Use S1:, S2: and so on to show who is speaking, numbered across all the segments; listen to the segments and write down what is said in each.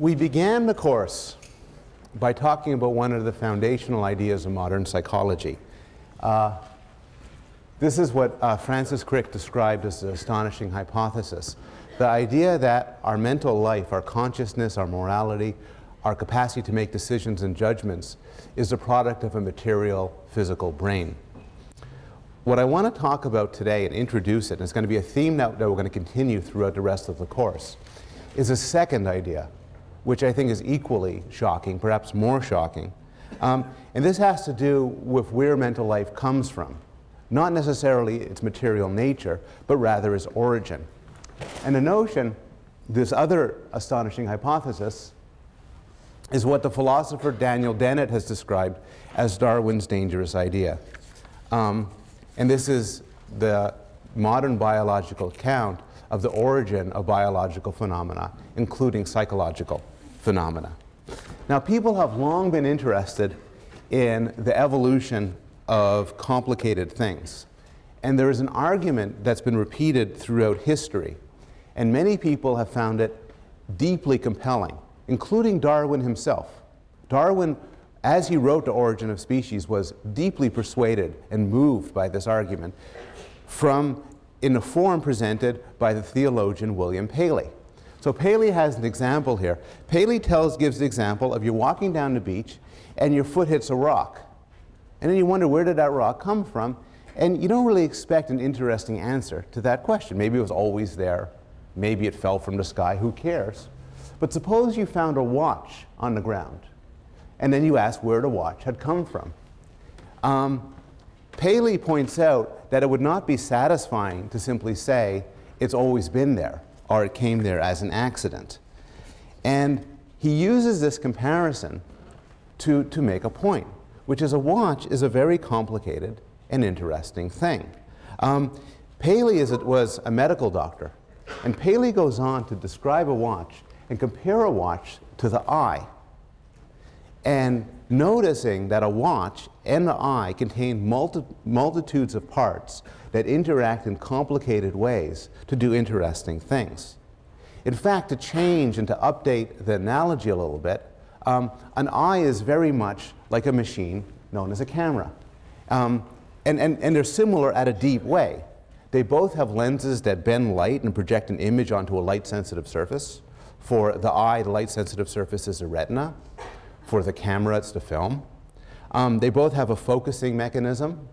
S1: We began the course by talking about one of the foundational ideas of modern psychology. Uh, this is what uh, Francis Crick described as the astonishing hypothesis. The idea that our mental life, our consciousness, our morality, our capacity to make decisions and judgments is a product of a material, physical brain. What I want to talk about today and introduce it, and it's going to be a theme that, that we're going to continue throughout the rest of the course, is a second idea, which I think is equally shocking, perhaps more shocking. Um, and this has to do with where mental life comes from. Not necessarily its material nature, but rather its origin. And the notion, this other astonishing hypothesis, is what the philosopher Daniel Dennett has described as Darwin's dangerous idea. Um, and this is the modern biological account of the origin of biological phenomena, including psychological phenomena. Now, people have long been interested in the evolution of complicated things. And there is an argument that's been repeated throughout history. And many people have found it deeply compelling, including Darwin himself. Darwin, as he wrote The Origin of Species, was deeply persuaded and moved by this argument from in the form presented by the theologian William Paley. So Paley has an example here. Paley tells, gives the example of you're walking down the beach and your foot hits a rock. And then you wonder where did that rock come from? And you don't really expect an interesting answer to that question. Maybe it was always there. Maybe it fell from the sky. Who cares? But suppose you found a watch on the ground. And then you ask where the watch had come from. Um, Paley points out that it would not be satisfying to simply say it's always been there or it came there as an accident. And he uses this comparison to, to make a point, which is a watch is a very complicated and interesting thing. Um, Paley is, was a medical doctor, and Paley goes on to describe a watch and compare a watch to the eye. And noticing that a watch and the eye contain multi- multitudes of parts that interact in complicated ways to do interesting things. In fact, to change and to update the analogy a little bit, um, an eye is very much like a machine known as a camera. Um, and, and, and they're similar at a deep way. They both have lenses that bend light and project an image onto a light sensitive surface. For the eye, the light sensitive surface is the retina. For the camera, it's the film. Um, they both have a focusing mechanism.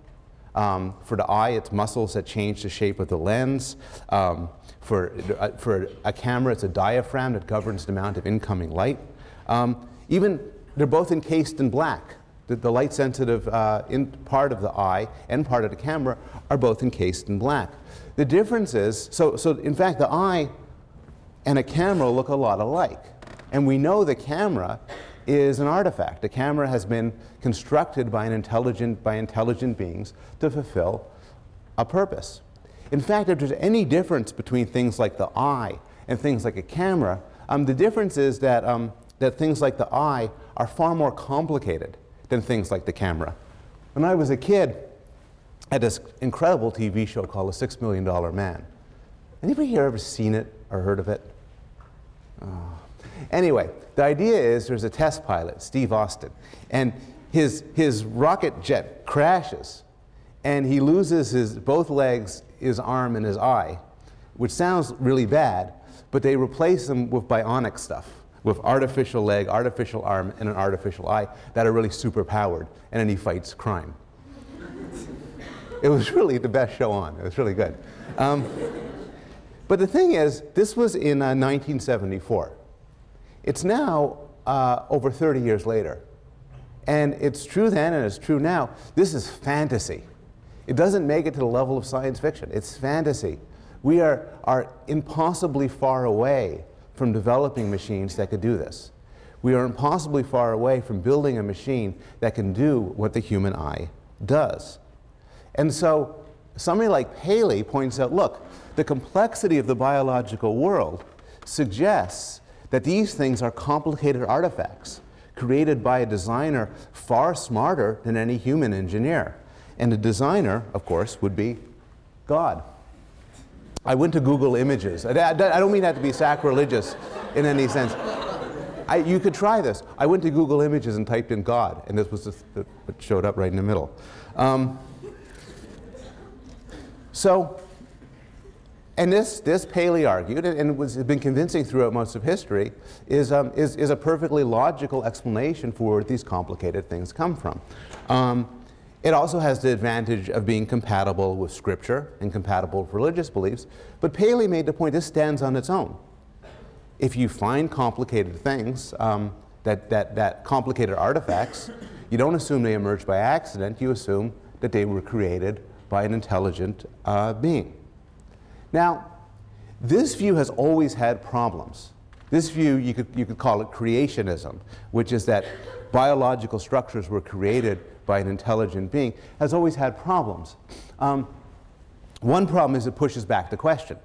S1: Um, for the eye, it's muscles that change the shape of the lens. Um, for, uh, for a camera, it's a diaphragm that governs the amount of incoming light. Um, even they're both encased in black. The, the light sensitive uh, part of the eye and part of the camera are both encased in black. The difference is so, so in fact, the eye and a camera look a lot alike. And we know the camera is an artifact. A camera has been constructed by, an intelligent, by intelligent beings to fulfill a purpose. In fact, if there's any difference between things like the eye and things like a camera, um, the difference is that, um, that things like the eye are far more complicated than things like the camera. When I was a kid, I had this incredible TV show called The Six Million Dollar Man. Anybody here ever seen it or heard of it? Oh. Anyway, the idea is there's a test pilot, Steve Austin, and his, his rocket jet crashes, and he loses his, both legs, his arm, and his eye, which sounds really bad, but they replace them with bionic stuff, with artificial leg, artificial arm, and an artificial eye that are really super powered, and then he fights crime. it was really the best show on. It was really good. Um, but the thing is, this was in uh, 1974. It's now uh, over 30 years later. And it's true then and it's true now. This is fantasy. It doesn't make it to the level of science fiction. It's fantasy. We are, are impossibly far away from developing machines that could do this. We are impossibly far away from building a machine that can do what the human eye does. And so somebody like Paley points out look, the complexity of the biological world suggests that these things are complicated artifacts created by a designer far smarter than any human engineer. And the designer, of course, would be God. I went to Google Images. I, don't mean that to be sacrilegious in any sense. I, you could try this. I went to Google Images and typed in God, and this was what showed up right in the middle. Um, so, and this, this Paley argued, and, was been convincing throughout most of history, is, um, is, is a perfectly logical explanation for where these complicated things come from. Um, it also has the advantage of being compatible with Scripture and compatible with religious beliefs, but Paley made the point this stands on its own. If you find complicated things, um, that, that, that complicated artifacts, you don't assume they emerged by accident, you assume that they were created by an intelligent uh, being. Now, this view has always had problems. This view, you could, you could call it creationism, which is that biological structures were created by an intelligent being, has always had problems. Um, one problem is it pushes back the question.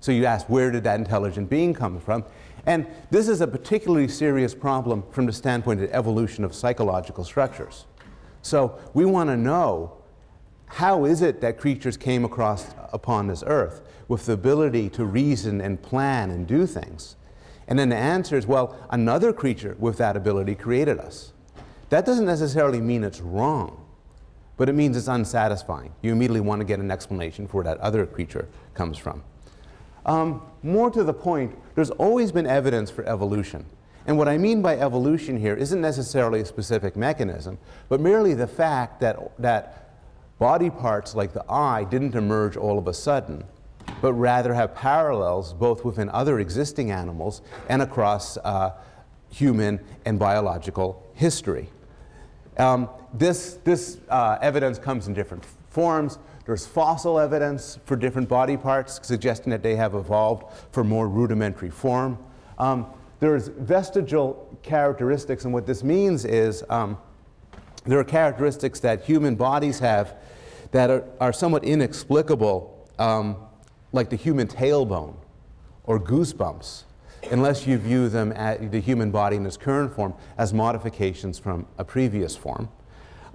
S1: So you ask, where did that intelligent being come from? And this is a particularly serious problem from the standpoint of evolution of psychological structures. So we want to know how is it that creatures came across upon this earth with the ability to reason and plan and do things? And then the answer is, well, another creature with that ability created us. That doesn't necessarily mean it's wrong, but it means it's unsatisfying. You immediately want to get an explanation for where that other creature comes from. Um, more to the point, there's always been evidence for evolution. And what I mean by evolution here isn't necessarily a specific mechanism, but merely the fact that, that body parts like the eye didn't emerge all of a sudden, but rather have parallels both within other existing animals and across uh, human and biological history. Um, this this uh, evidence comes in different forms. There's fossil evidence for different body parts, suggesting that they have evolved for more rudimentary form. Um, there's vestigial characteristics, and what this means is um, there are characteristics that human bodies have that are, are somewhat inexplicable, um, like the human tailbone or goosebumps, unless you view them at the human body in its current form as modifications from a previous form.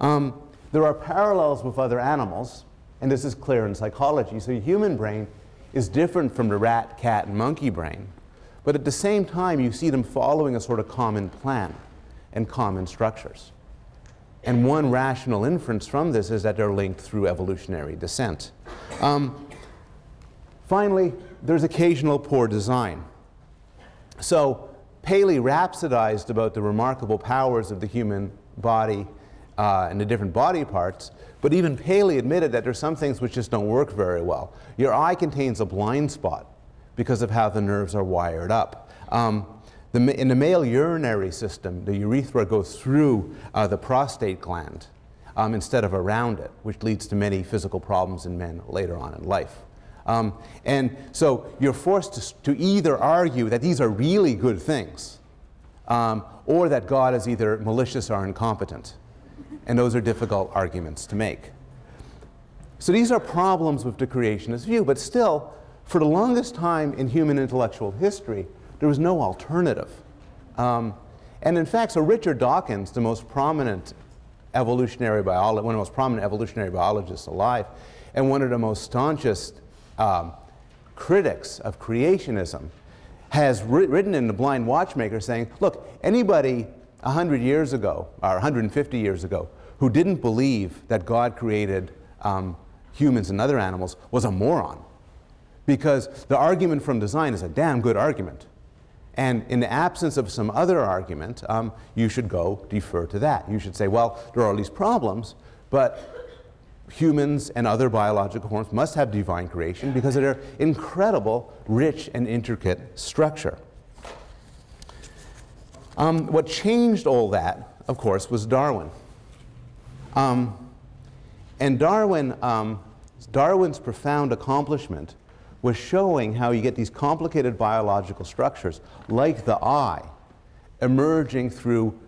S1: Um, there are parallels with other animals, and this is clear in psychology. So, the human brain is different from the rat, cat, and monkey brain, but at the same time, you see them following a sort of common plan and common structures. And one rational inference from this is that they're linked through evolutionary descent. Um, finally, there's occasional poor design. So, Paley rhapsodized about the remarkable powers of the human body uh, and the different body parts, but even Paley admitted that there's some things which just don't work very well. Your eye contains a blind spot because of how the nerves are wired up. Um, the, in the male urinary system, the urethra goes through uh, the prostate gland um, instead of around it, which leads to many physical problems in men later on in life. Um, and so you're forced to, to, either argue that these are really good things um, or that God is either malicious or incompetent. And those are difficult arguments to make. So these are problems with the creationist view, but still, for the longest time in human intellectual history, there was no alternative. Um, and in fact, so Richard Dawkins, the most prominent evolutionary biologist, one of the most prominent evolutionary biologists alive, and one of the most staunchest um, critics of creationism, has written in The Blind Watchmaker saying, look, anybody 100 years ago, or 150 years ago, who didn't believe that God created um, humans and other animals was a moron. Because the argument from design is a damn good argument. And in the absence of some other argument, um, you should go defer to that. You should say, well, there are all these problems, but humans and other biological forms must have divine creation because of their incredible, rich, and intricate structure. Um, what changed all that, of course, was Darwin. Um, and Darwin, um, Darwin's profound accomplishment was showing how you get these complicated biological structures, like the eye, emerging through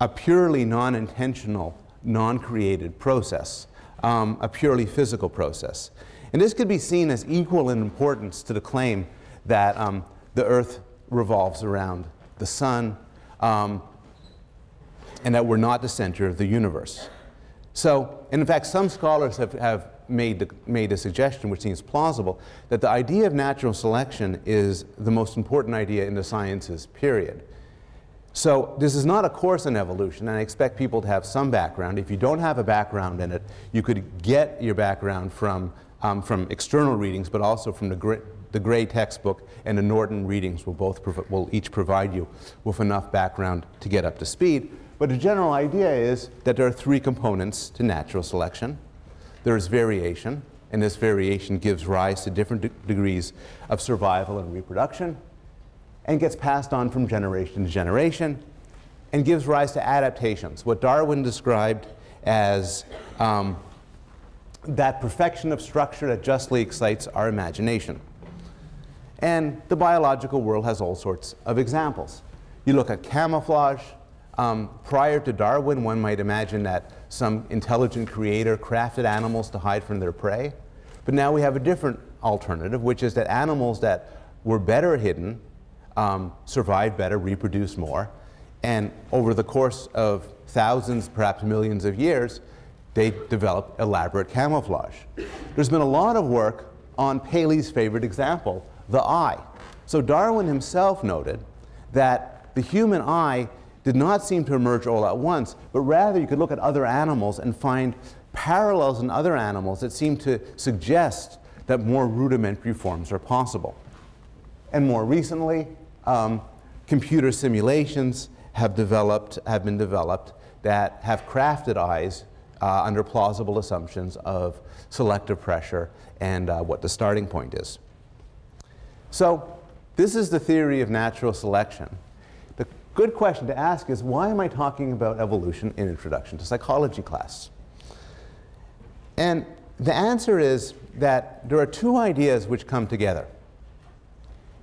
S1: a purely non intentional, non created process, um, a purely physical process. And this could be seen as equal in importance to the claim that um, the earth revolves around the sun um, and that we're not the center of the universe. So, and in fact, some scholars have, have made, the, made a suggestion, which seems plausible, that the idea of natural selection is the most important idea in the sciences, period. So this is not a course in evolution, and I expect people to have some background. If you don't have a background in it, you could get your background from, um, from external readings, but also from the, the Gray textbook and the Norton readings will, both will each provide you with enough background to get up to speed. But the general idea is that there are three components to natural selection. There is variation, and this variation gives rise to different de degrees of survival and reproduction, and gets passed on from generation to generation, and gives rise to adaptations, what Darwin described as um, that perfection of structure that justly excites our imagination. And the biological world has all sorts of examples. You look at camouflage, um, prior to Darwin, one might imagine that some intelligent creator crafted animals to hide from their prey. But now we have a different alternative, which is that animals that were better hidden um, survived better, reproduce more. And over the course of thousands, perhaps millions of years, they developed elaborate camouflage. There's been a lot of work on Paley's favorite example, the eye. So Darwin himself noted that the human eye did not seem to emerge all at once, but rather you could look at other animals and find parallels in other animals that seem to suggest that more rudimentary forms are possible. And more recently, um, computer simulations have developed, have been developed that have crafted eyes uh, under plausible assumptions of selective pressure and uh, what the starting point is. So this is the theory of natural selection The good question to ask is why am I talking about evolution in Introduction to Psychology class? And the answer is that there are two ideas which come together.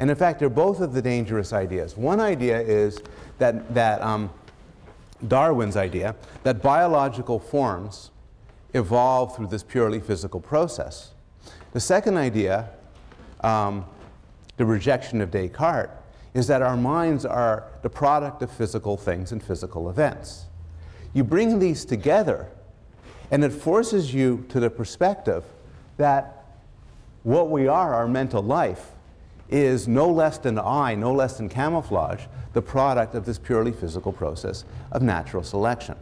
S1: And in fact, they're both of the dangerous ideas. One idea is that, that um, Darwin's idea that biological forms evolve through this purely physical process. The second idea, um, the rejection of Descartes, is that our minds are the product of physical things and physical events. You bring these together, and it forces you to the perspective that what we are, our mental life, is no less than I, no less than camouflage, the product of this purely physical process of natural selection.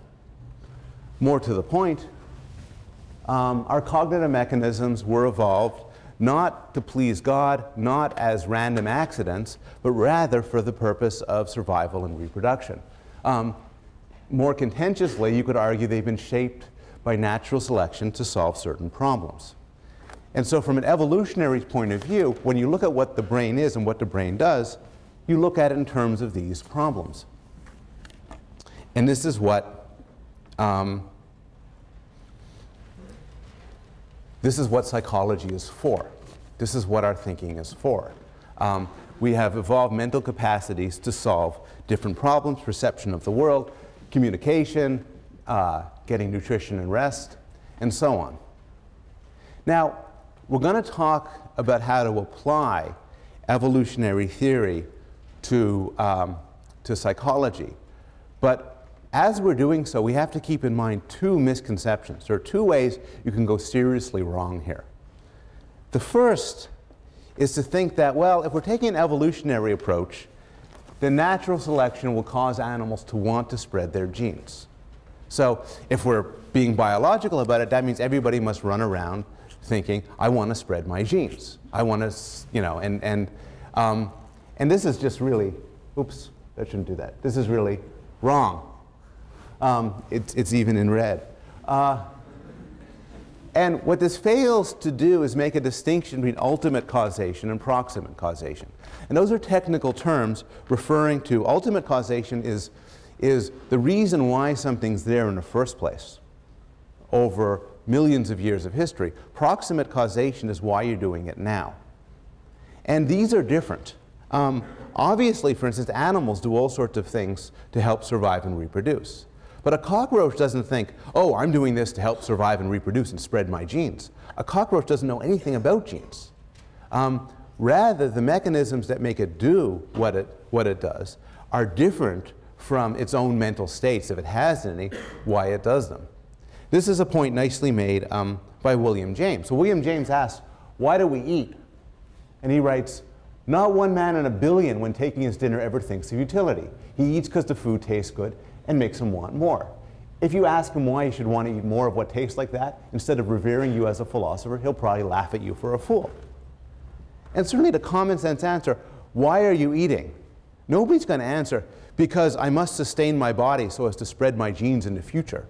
S1: More to the point, um, our cognitive mechanisms were evolved not to please God, not as random accidents, but rather for the purpose of survival and reproduction. Um, more contentiously, you could argue they've been shaped by natural selection to solve certain problems. And so, from an evolutionary point of view, when you look at what the brain is and what the brain does, you look at it in terms of these problems. And this is what um, This is what psychology is for. This is what our thinking is for. Um, we have evolved mental capacities to solve different problems, perception of the world, communication, uh, getting nutrition and rest, and so on. Now, we're going to talk about how to apply evolutionary theory to, um, to psychology. But as we're doing so, we have to keep in mind two misconceptions. There are two ways you can go seriously wrong here. The first is to think that, well, if we're taking an evolutionary approach, then natural selection will cause animals to want to spread their genes. So if we're being biological about it, that means everybody must run around thinking, I want to spread my genes. I want to, you know, and, and, um, and this is just really, oops, I shouldn't do that. This is really wrong. Um, it's, it's even in red. Uh, and what this fails to do is make a distinction between ultimate causation and proximate causation. And those are technical terms referring to ultimate causation is, is the reason why something's there in the first place over millions of years of history. Proximate causation is why you're doing it now. And these are different. Um, obviously, for instance, animals do all sorts of things to help survive and reproduce. But a cockroach doesn't think, oh, I'm doing this to help survive and reproduce and spread my genes. A cockroach doesn't know anything about genes. Um, rather, the mechanisms that make it do what it, what it does are different from its own mental states, if it has any, why it does them. This is a point nicely made um, by William James. So William James asks, why do we eat? And he writes, Not one man in a billion, when taking his dinner, ever thinks of utility. He eats because the food tastes good and makes him want more. If you ask him why he should want to eat more of what tastes like that, instead of revering you as a philosopher, he'll probably laugh at you for a fool. And certainly the common sense answer, why are you eating? Nobody's going to answer, because I must sustain my body so as to spread my genes in the future.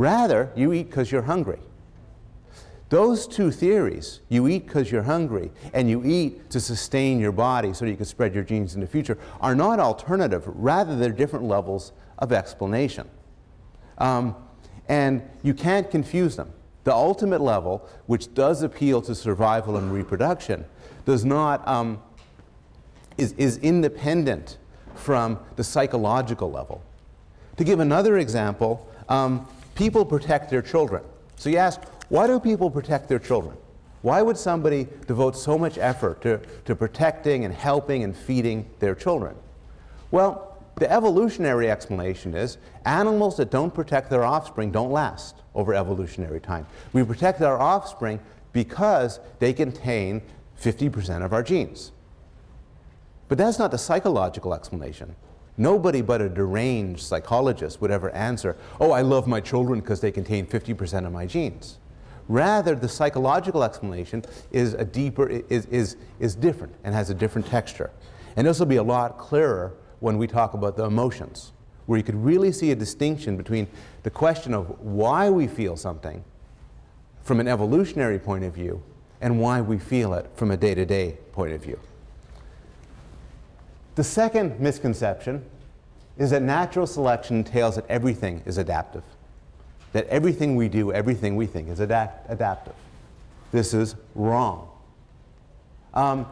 S1: Rather, you eat because you're hungry. Those two theories, you eat because you're hungry and you eat to sustain your body so you can spread your genes in the future, are not alternative. Rather, they're different levels of explanation. Um, and you can't confuse them. The ultimate level, which does appeal to survival and reproduction, does not, um, is, is independent from the psychological level. To give another example, um, people protect their children. So you ask, why do people protect their children? Why would somebody devote so much effort to, to protecting and helping and feeding their children? Well, the evolutionary explanation is animals that don't protect their offspring don't last over evolutionary time. We protect our offspring because they contain 50% of our genes. But that's not the psychological explanation. Nobody but a deranged psychologist would ever answer, oh, I love my children because they contain 50% of my genes. Rather, the psychological explanation is a deeper, is, is, is different and has a different texture. And this will be a lot clearer when we talk about the emotions, where you could really see a distinction between the question of why we feel something from an evolutionary point of view and why we feel it from a day to day point of view. The second misconception is that natural selection entails that everything is adaptive that everything we do, everything we think is adapt- adaptive. This is wrong. Um,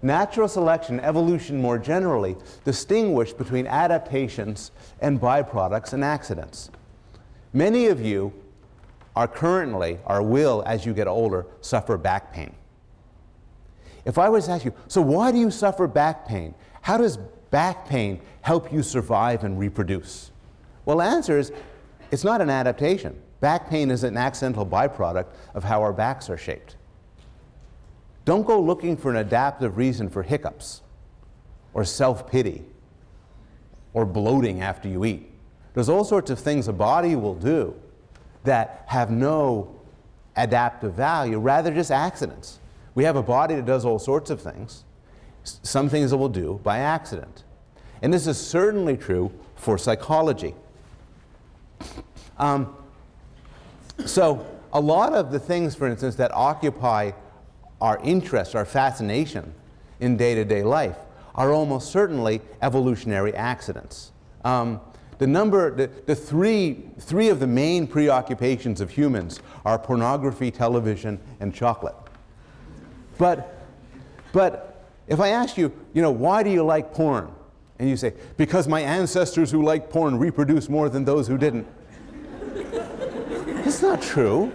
S1: natural selection, evolution more generally, distinguish between adaptations and byproducts and accidents. Many of you are currently, or will as you get older, suffer back pain. If I was to ask you, so why do you suffer back pain? How does back pain help you survive and reproduce? Well, the answer is it's not an adaptation. Back pain is an accidental byproduct of how our backs are shaped. Don't go looking for an adaptive reason for hiccups or self pity or bloating after you eat. There's all sorts of things a body will do that have no adaptive value, rather, just accidents. We have a body that does all sorts of things, some things it will do by accident. And this is certainly true for psychology. Um, so, a lot of the things, for instance, that occupy our interest, our fascination in day to day life are almost certainly evolutionary accidents. Um, the number, the, the three, three of the main preoccupations of humans are pornography, television, and chocolate. But, but if I ask you, you know, why do you like porn? And you say, because my ancestors who liked porn reproduced more than those who didn't. That's not true.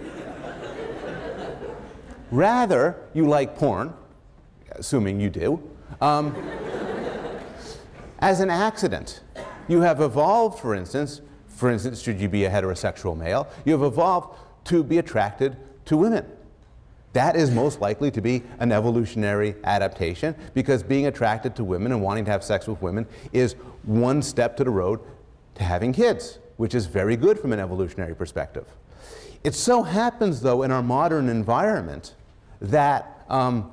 S1: Rather, you like porn, assuming you do, um, as an accident. You have evolved, for instance, for instance, should you be a heterosexual male, you have evolved to be attracted to women. That is most likely to be an evolutionary adaptation because being attracted to women and wanting to have sex with women is one step to the road to having kids, which is very good from an evolutionary perspective. It so happens, though, in our modern environment that, um,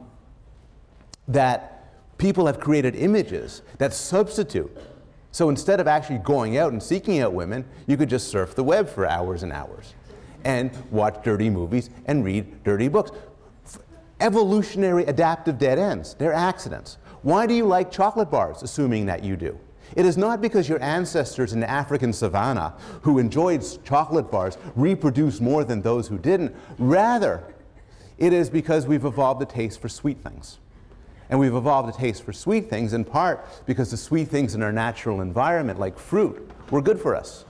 S1: that people have created images that substitute. So instead of actually going out and seeking out women, you could just surf the web for hours and hours and watch dirty movies and read dirty books. Evolutionary adaptive dead ends, they're accidents. Why do you like chocolate bars, assuming that you do? It is not because your ancestors in the African savannah who enjoyed chocolate bars reproduced more than those who didn't. Rather, it is because we've evolved a taste for sweet things. And we've evolved a taste for sweet things in part because the sweet things in our natural environment, like fruit, were good for us.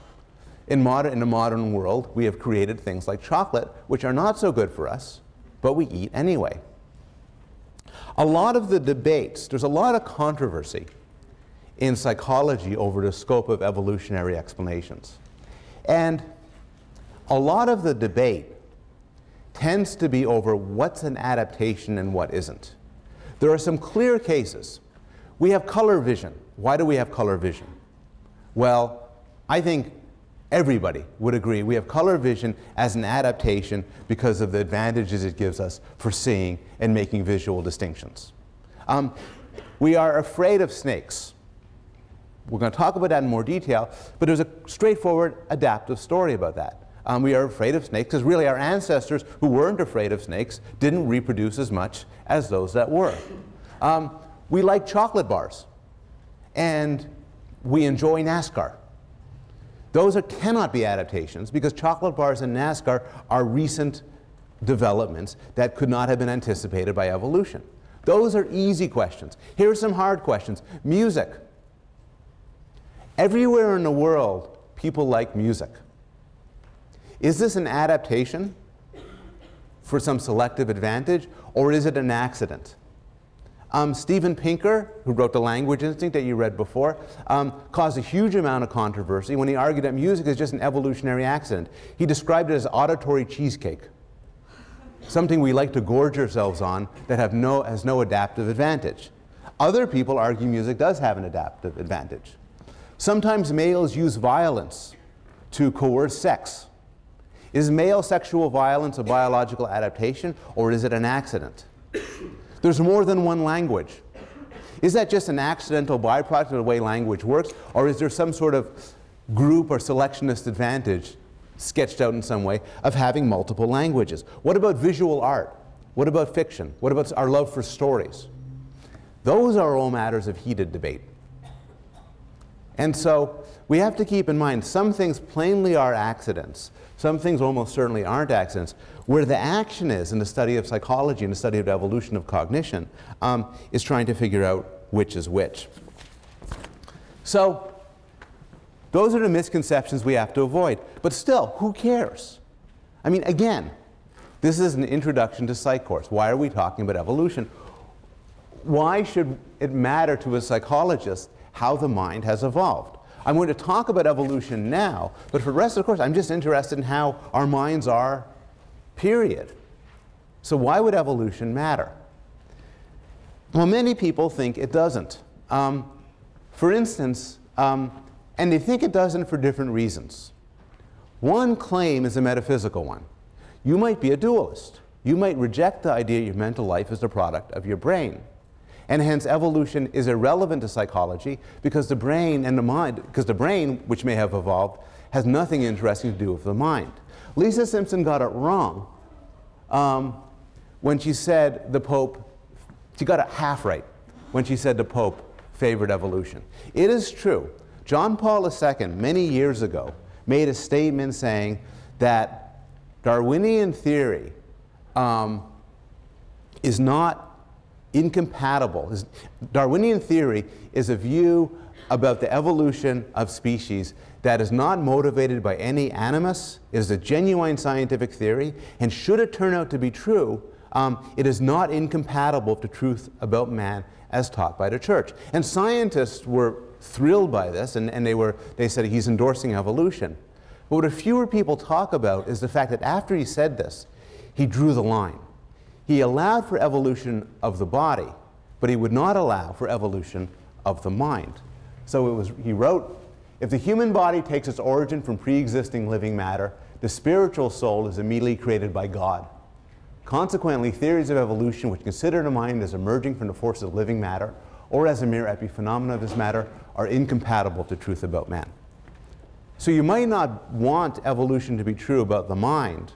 S1: In, modern, in the modern world, we have created things like chocolate, which are not so good for us, but we eat anyway. A lot of the debates, there's a lot of controversy in psychology over the scope of evolutionary explanations. And a lot of the debate tends to be over what's an adaptation and what isn't. There are some clear cases. We have color vision. Why do we have color vision? Well, I think everybody would agree we have color vision as an adaptation because of the advantages it gives us for seeing and making visual distinctions. Um, we are afraid of snakes. We're going to talk about that in more detail, but there's a straightforward adaptive story about that. Um, we are afraid of snakes because really our ancestors who weren't afraid of snakes didn't reproduce as much as those that were. Um, we like chocolate bars and we enjoy NASCAR. Those are, cannot be adaptations because chocolate bars and NASCAR are recent developments that could not have been anticipated by evolution. Those are easy questions. Here are some hard questions. Music. Everywhere in the world, people like music. Is this an adaptation for some selective advantage, or is it an accident? Um, Steven Pinker, who wrote The Language Instinct that you read before, um, caused a huge amount of controversy when he argued that music is just an evolutionary accident. He described it as auditory cheesecake, something we like to gorge ourselves on that have no, has no adaptive advantage. Other people argue music does have an adaptive advantage. Sometimes males use violence to coerce sex. Is male sexual violence a biological adaptation or is it an accident? There's more than one language. Is that just an accidental byproduct of the way language works, or is there some sort of group or selectionist advantage sketched out in some way of having multiple languages? What about visual art? What about fiction? What about our love for stories? Those are all matters of heated debate. And so we have to keep in mind some things plainly are accidents, some things almost certainly aren't accidents. Where the action is in the study of psychology and the study of evolution of cognition um, is trying to figure out which is which. So, those are the misconceptions we have to avoid. But still, who cares? I mean, again, this is an introduction to psych course. Why are we talking about evolution? Why should it matter to a psychologist how the mind has evolved? I'm going to talk about evolution now, but for the rest of the course, I'm just interested in how our minds are, period. So, why would evolution matter? Well, many people think it doesn't. Um, for instance, um, and they think it doesn't for different reasons. One claim is a metaphysical one. You might be a dualist. You might reject the idea your mental life is the product of your brain. And hence, evolution is irrelevant to psychology because the brain and the mind, because the brain, which may have evolved, has nothing interesting to do with the mind. Lisa Simpson got it wrong um, when she said the Pope, she got it half right when she said the Pope favored evolution. It is true. John Paul II, many years ago, made a statement saying that Darwinian theory um, is not incompatible. Darwinian theory is a view about the evolution of species that is not motivated by any animus. It is a genuine scientific theory, and should it turn out to be true, um, it is not incompatible with the truth about man as taught by the church. And scientists were thrilled by this, and, and they, were, they said he's endorsing evolution. But what fewer people talk about is the fact that after he said this, he drew the line. He allowed for evolution of the body, but he would not allow for evolution of the mind. So it was, he wrote, if the human body takes its origin from pre existing living matter, the spiritual soul is immediately created by God. Consequently, theories of evolution which consider the mind as emerging from the forces of living matter or as a mere epiphenomena of this matter are incompatible to truth about man. So you might not want evolution to be true about the mind,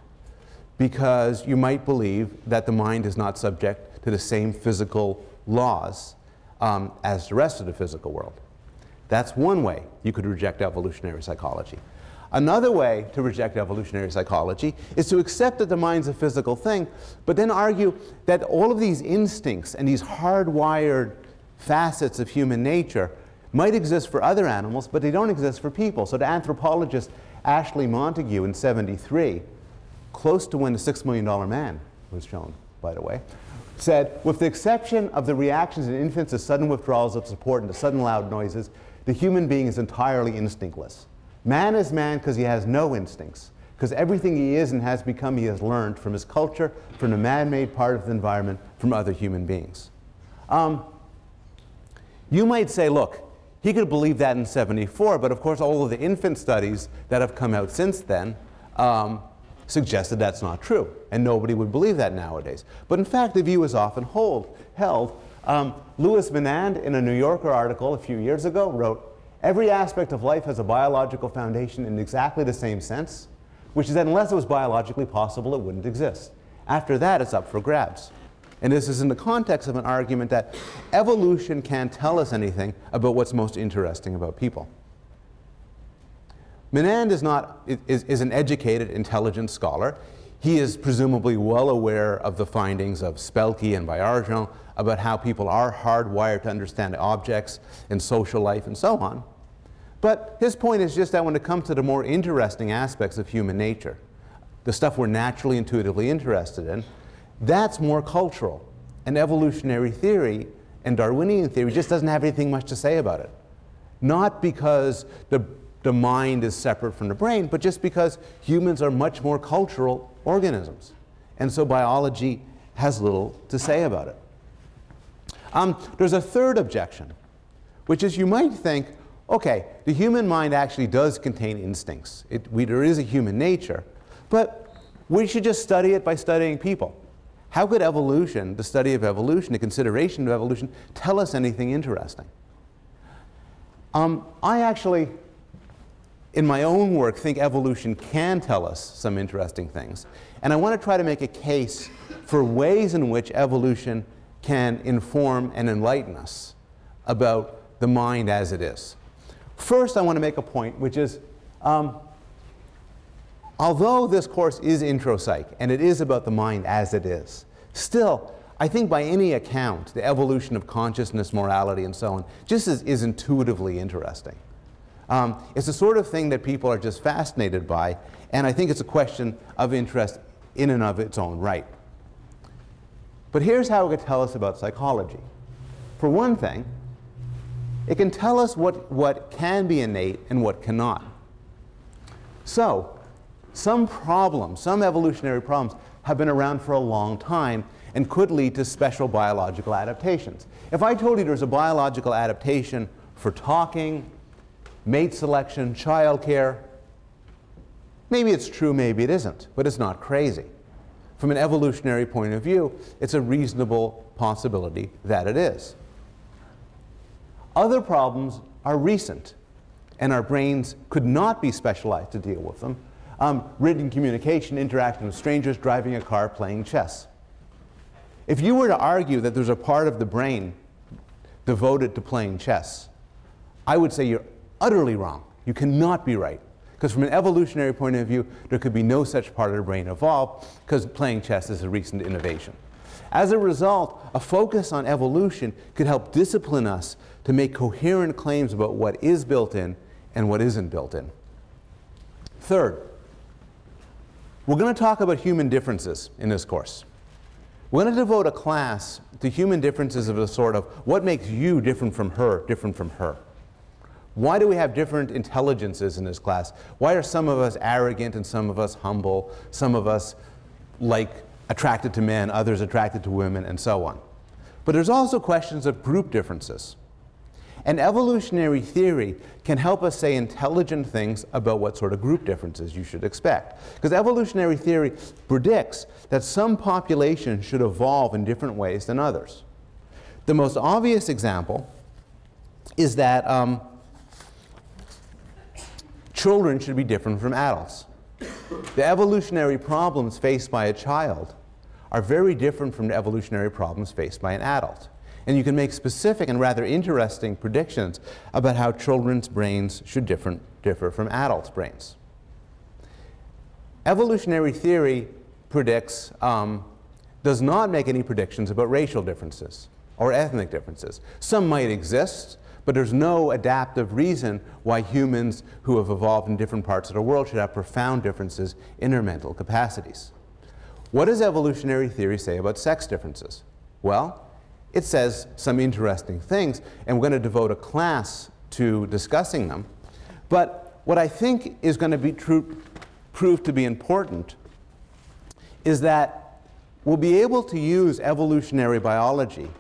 S1: because you might believe that the mind is not subject to the same physical laws um, as the rest of the physical world. That's one way you could reject evolutionary psychology. Another way to reject evolutionary psychology is to accept that the mind's a physical thing, but then argue that all of these instincts and these hardwired facets of human nature might exist for other animals, but they don't exist for people. So, the anthropologist Ashley Montagu in 73 close to when the Six Million Dollar Man was shown, by the way, said, with the exception of the reactions in infants to sudden withdrawals of support and to sudden loud noises, the human being is entirely instinctless. Man is man because he has no instincts, because everything he is and has become he has learned from his culture, from the man made part of the environment, from other human beings. Um, you might say, look, he could believe that in 74, but of course, all of the infant studies that have come out since then um, suggested that's not true, and nobody would believe that nowadays. But in fact, the view is often hold, held. Um, Louis Menand, in a New Yorker article a few years ago, wrote Every aspect of life has a biological foundation in exactly the same sense, which is that unless it was biologically possible, it wouldn't exist. After that, it's up for grabs. And this is in the context of an argument that evolution can't tell us anything about what's most interesting about people. Menand is, not, is, is an educated, intelligent scholar. He is presumably well aware of the findings of Spelke and Baillargeon about how people are hardwired to understand objects in social life and so on. But his point is just that when it comes to the more interesting aspects of human nature, the stuff we're naturally intuitively interested in, that's more cultural. And evolutionary theory and Darwinian theory just doesn't have anything much to say about it. Not because the, the mind is separate from the brain, but just because humans are much more cultural organisms. And so biology has little to say about it. Um, there's a third objection, which is you might think, okay, the human mind actually does contain instincts. It, we, there is a human nature, but we should just study it by studying people. How could evolution, the study of evolution, the consideration of evolution, tell us anything interesting? Um, I actually, in my own work, think evolution can tell us some interesting things. And I want to try to make a case for ways in which evolution can inform and enlighten us about the mind as it is. First, I want to make a point, which is um, although this course is intro psych and it is about the mind as it is, still, I think by any account, the evolution of consciousness, morality, and so on, just is, is intuitively interesting. Um, it's the sort of thing that people are just fascinated by, and I think it's a question of interest in and of its own right. But here's how it could tell us about psychology. For one thing, it can tell us what, what can be innate and what cannot. So, some problems, some evolutionary problems, have been around for a long time and could lead to special biological adaptations. If I told you there's a biological adaptation for talking, mate selection, childcare, maybe it's true, maybe it isn't, but it's not crazy. From an evolutionary point of view, it's a reasonable possibility that it is. Other problems are recent, and our brains could not be specialized to deal with them. Um, written communication, interaction with strangers, driving a car, playing chess. If you were to argue that there's a part of the brain devoted to playing chess, I would say you're utterly wrong. You cannot be right. Because from an evolutionary point of view, there could be no such part of the brain evolved because playing chess is a recent innovation. As a result, a focus on evolution could help discipline us to make coherent claims about what is built in and what isn't built in. Third, we're going to talk about human differences in this course. We're going to devote a class to human differences of the sort of what makes you different from her, different from her. Why do we have different intelligences in this class? Why are some of us arrogant and some of us humble, some of us like attracted to men, others attracted to women, and so on? But there's also questions of group differences. And evolutionary theory can help us say intelligent things about what sort of group differences you should expect. Because evolutionary theory predicts that some populations should evolve in different ways than others. The most obvious example is that um, children should be different from adults. The evolutionary problems faced by a child are very different from the evolutionary problems faced by an adult. And you can make specific and rather interesting predictions about how children's brains should differ from adults' brains. Evolutionary theory predicts, um, does not make any predictions about racial differences or ethnic differences. Some might exist, but there's no adaptive reason why humans who have evolved in different parts of the world should have profound differences in their mental capacities. What does evolutionary theory say about sex differences? Well, it says some interesting things, and we're going to devote a class to discussing them. But what I think is going to be true, prove to be important is that we'll be able to use evolutionary biology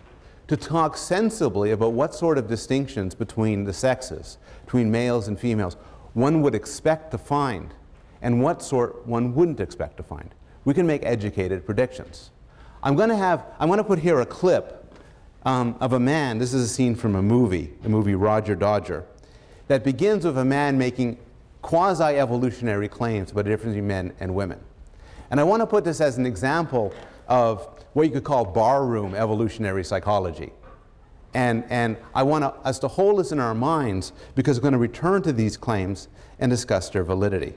S1: to talk sensibly about what sort of distinctions between the sexes, between males and females, one would expect to find and what sort one wouldn't expect to find. We can make educated predictions. I'm going to have, I'm going to put here a clip um, of a man, this is a scene from a movie, the movie Roger Dodger, that begins with a man making quasi evolutionary claims about the difference between men and women. And I want to put this as an example of what you could call barroom evolutionary psychology. And, and I want us to hold this in our minds because we're going to return to these claims and discuss their validity.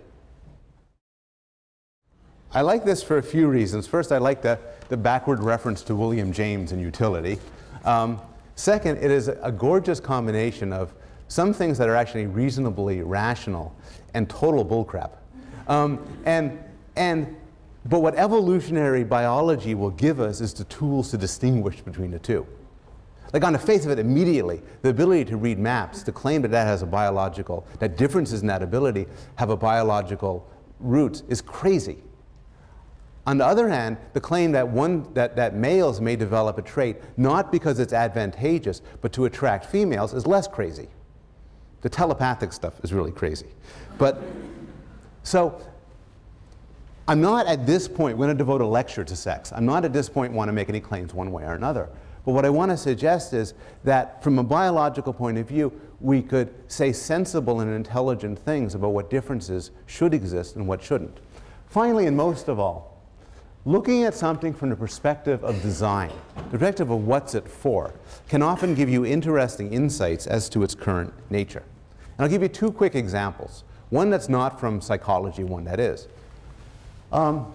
S1: I like this for a few reasons. First, I like the, the backward reference to William James and utility. Um, second, it is a gorgeous combination of some things that are actually reasonably rational and total bullcrap. Um, and, and, but what evolutionary biology will give us is the tools to distinguish between the two. Like on the face of it, immediately, the ability to read maps, to claim that that has a biological, that differences in that ability have a biological root is crazy. On the other hand, the claim that, one, that, that males may develop a trait not because it's advantageous, but to attract females is less crazy. The telepathic stuff is really crazy. But so I'm not at this point going to devote a lecture to sex. I'm not at this point want to make any claims one way or another. But what I want to suggest is that from a biological point of view, we could say sensible and intelligent things about what differences should exist and what shouldn't. Finally, and most of all, Looking at something from the perspective of design, the perspective of what's it for, can often give you interesting insights as to its current nature. And I'll give you two quick examples. One that's not from psychology, one that is. Um,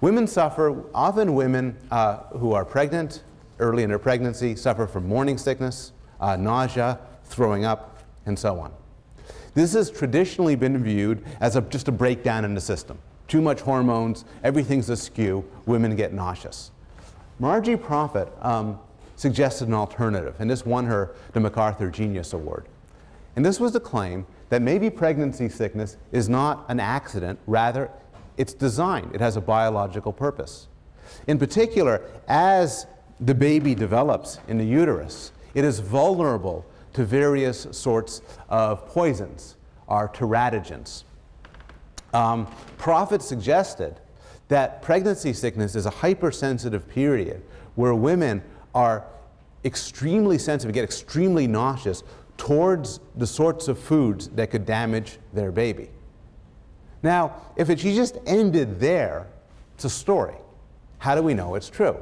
S1: women suffer, often women uh, who are pregnant, early in their pregnancy, suffer from morning sickness, uh, nausea, throwing up, and so on. This has traditionally been viewed as a, just a breakdown in the system too much hormones, everything's askew, women get nauseous. Margie Profet um, suggested an alternative, and this won her the MacArthur Genius Award. And this was the claim that maybe pregnancy sickness is not an accident, rather, it's designed, it has a biological purpose. In particular, as the baby develops in the uterus, it is vulnerable to various sorts of poisons, or teratogens. Um, Profet suggested that pregnancy sickness is a hypersensitive period where women are extremely sensitive, get extremely nauseous towards the sorts of foods that could damage their baby. Now, if it, she just ended there, it's a story. How do we know it's true?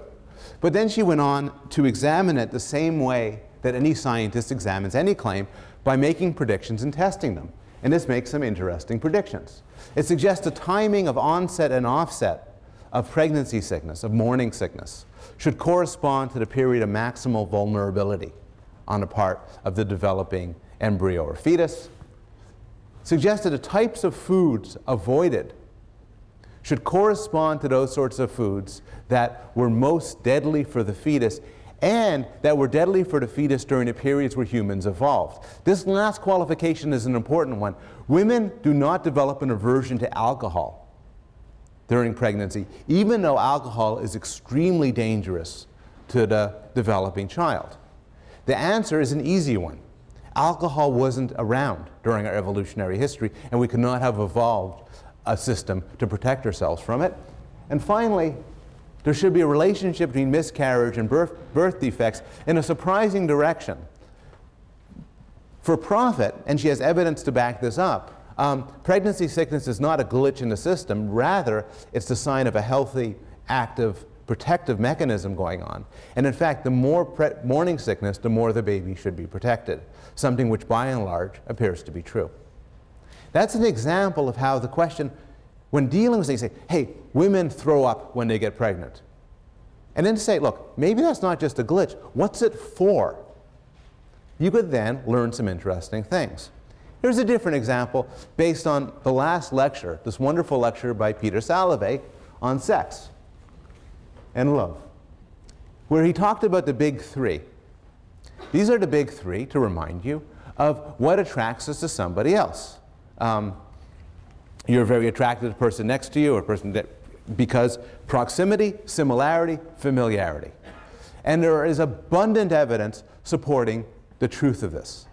S1: But then she went on to examine it the same way that any scientist examines any claim by making predictions and testing them. And this makes some interesting predictions. It suggests a timing of onset and offset of pregnancy sickness, of morning sickness, should correspond to the period of maximal vulnerability on the part of the developing embryo or fetus. Suggested the types of foods avoided should correspond to those sorts of foods that were most deadly for the fetus and that were deadly for the fetus during the periods where humans evolved. This last qualification is an important one. Women do not develop an aversion to alcohol during pregnancy, even though alcohol is extremely dangerous to the developing child. The answer is an easy one. Alcohol wasn't around during our evolutionary history, and we could not have evolved a system to protect ourselves from it. And finally, there should be a relationship between miscarriage and birth, birth defects in a surprising direction. For Profet, and she has evidence to back this up, um, pregnancy sickness is not a glitch in the system. Rather, it's the sign of a healthy, active, protective mechanism going on. And in fact, the more morning sickness, the more the baby should be protected, something which by and large appears to be true. That's an example of how the question when dealing with things, say, hey, women throw up when they get pregnant. And then to say, look, maybe that's not just a glitch. What's it for? You could then learn some interesting things. Here's a different example based on the last lecture, this wonderful lecture by Peter Salovey on sex and love, where he talked about the big three. These are the big three, to remind you, of what attracts us to somebody else. Um, you're very attracted to the person next to you or person that, because proximity, similarity, familiarity. And there is abundant evidence supporting the truth of this.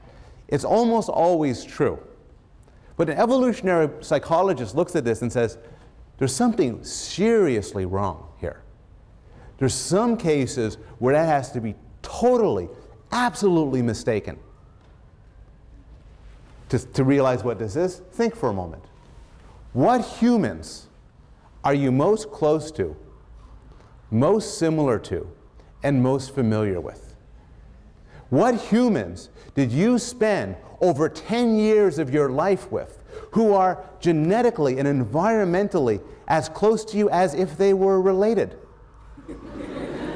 S1: It's almost always true. But an evolutionary psychologist looks at this and says, there's something seriously wrong here. There's some cases where that has to be totally, absolutely mistaken. To, to realize what this is, think for a moment. What humans are you most close to, most similar to, and most familiar with? What humans did you spend over 10 years of your life with who are genetically and environmentally as close to you as if they were related?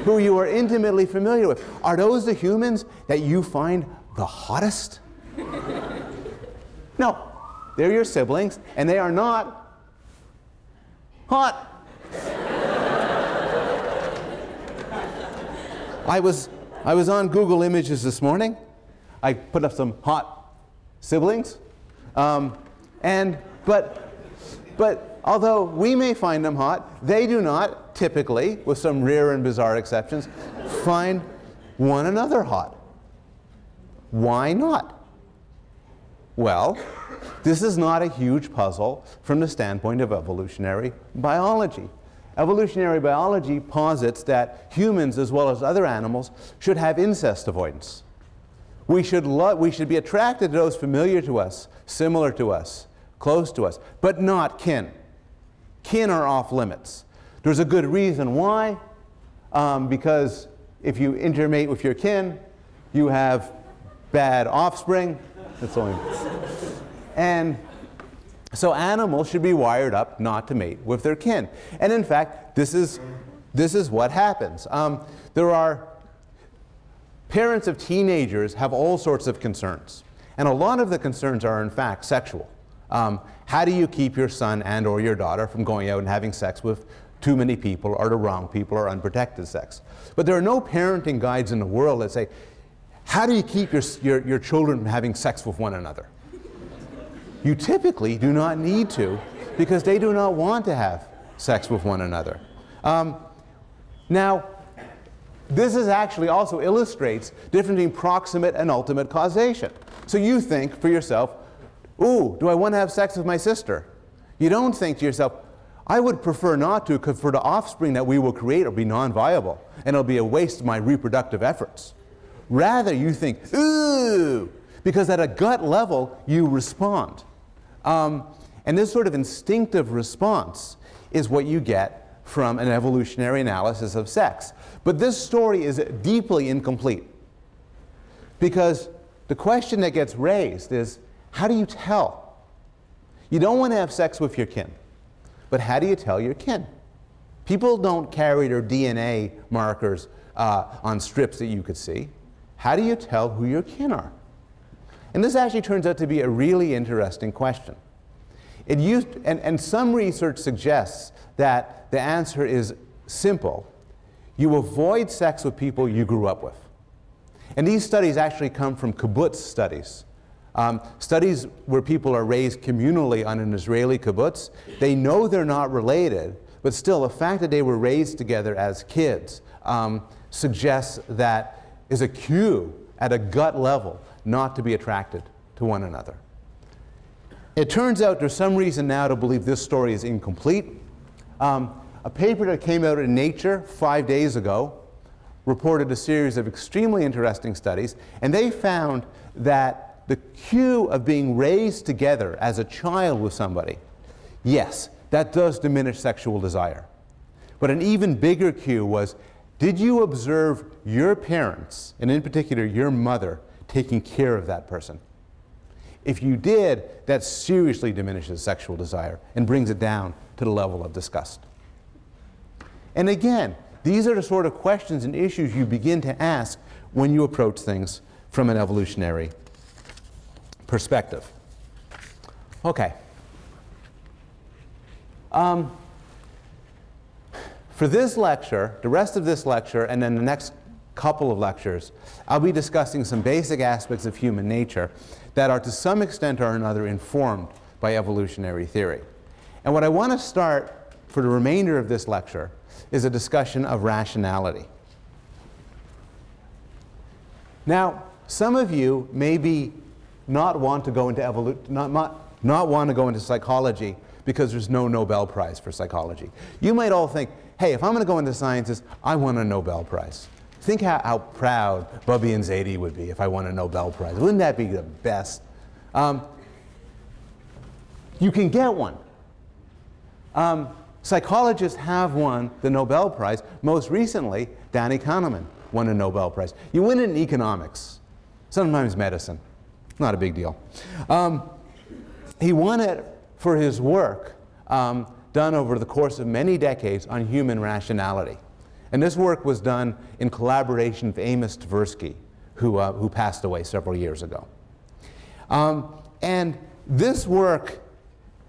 S1: Who you are intimately familiar with. Are those the humans that you find the hottest? no, they're your siblings, and they are not hot. I was, I was on Google Images this morning. I put up some hot siblings. Um, and, but, but although we may find them hot, they do not typically, with some rare and bizarre exceptions, find one another hot. Why not? Well, this is not a huge puzzle from the standpoint of evolutionary biology. Evolutionary biology posits that humans, as well as other animals, should have incest avoidance. We should, lo- we should be attracted to those familiar to us, similar to us, close to us, but not kin. Kin are off limits. There's a good reason why, um, because if you intermate with your kin, you have bad offspring. That's only. and so animals should be wired up not to mate with their kin. And in fact, this is, this is what happens. Um, there are parents of teenagers have all sorts of concerns. And a lot of the concerns are in fact sexual. Um, how do you keep your son and or your daughter from going out and having sex with too many people or the wrong people or unprotected sex. But there are no parenting guides in the world that say, how do you keep your, your, your children from having sex with one another? You typically do not need to because they do not want to have sex with one another. Um, now, this is actually also illustrates difference between proximate and ultimate causation. So you think for yourself, ooh, do I want to have sex with my sister? You don't think to yourself, I would prefer not to because for the offspring that we will create will be non-viable and it'll be a waste of my reproductive efforts. Rather, you think, ooh, because at a gut level, you respond. Um, and this sort of instinctive response is what you get from an evolutionary analysis of sex. But this story is deeply incomplete because the question that gets raised is how do you tell? You don't want to have sex with your kin. But how do you tell your kin? People don't carry their DNA markers uh, on strips that you could see. How do you tell who your kin are? And this actually turns out to be a really interesting question. It used, and, and some research suggests that the answer is simple. You avoid sex with people you grew up with. And these studies actually come from kibbutz studies. Um, studies where people are raised communally on an Israeli kibbutz, they know they're not related, but still the fact that they were raised together as kids um, suggests that is a cue at a gut level not to be attracted to one another. It turns out there's some reason now to believe this story is incomplete. Um, a paper that came out in Nature five days ago reported a series of extremely interesting studies, and they found that the cue of being raised together as a child with somebody, yes, that does diminish sexual desire. But an even bigger cue was did you observe your parents, and in particular your mother, taking care of that person? If you did, that seriously diminishes sexual desire and brings it down to the level of disgust. And again, these are the sort of questions and issues you begin to ask when you approach things from an evolutionary perspective. Okay. Um, for this lecture, the rest of this lecture, and then the next couple of lectures, I'll be discussing some basic aspects of human nature that are to some extent or another informed by evolutionary theory. And what I want to start for the remainder of this lecture is a discussion of rationality. Now, some of you maybe not want to go into evolu- not, not, not want to go into psychology because there's no Nobel Prize for psychology. You might all think, hey, if I'm going to go into sciences, I want a Nobel Prize. Think how, how proud Bubby and Zadie would be if I won a Nobel Prize. Wouldn't that be the best? Um, you can get one. Um, psychologists have won the Nobel Prize. Most recently, Danny Kahneman won a Nobel Prize. You win it in economics, sometimes medicine. Not a big deal. Um, he won it for his work um, done over the course of many decades on human rationality. And this work was done in collaboration with Amos Tversky, who, uh, who passed away several years ago. Um, and this work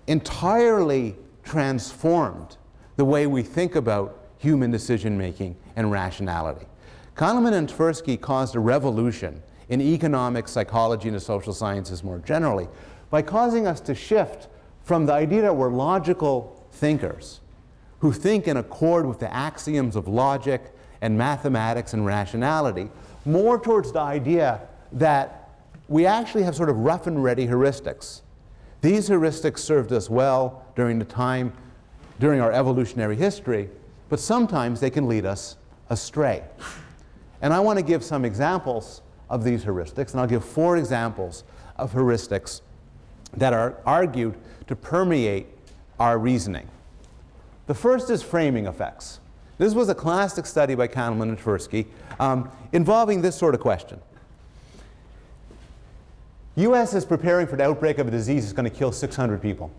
S1: entirely transformed the way we think about human decision making and rationality. Kahneman and Tversky caused a revolution in economics, psychology, and the social sciences more generally by causing us to shift from the idea that we're logical thinkers who think in accord with the axioms of logic and mathematics and rationality, more towards the idea that we actually have sort of rough and ready heuristics. These heuristics served us well during the time, during our evolutionary history, but sometimes they can lead us astray. And I want to give some examples of these heuristics, and I'll give four examples of heuristics that are argued to permeate our reasoning. The first is framing effects. This was a classic study by Kahneman and Tversky um, involving this sort of question. U.S. is preparing for the outbreak of a disease that's going to kill 600 people.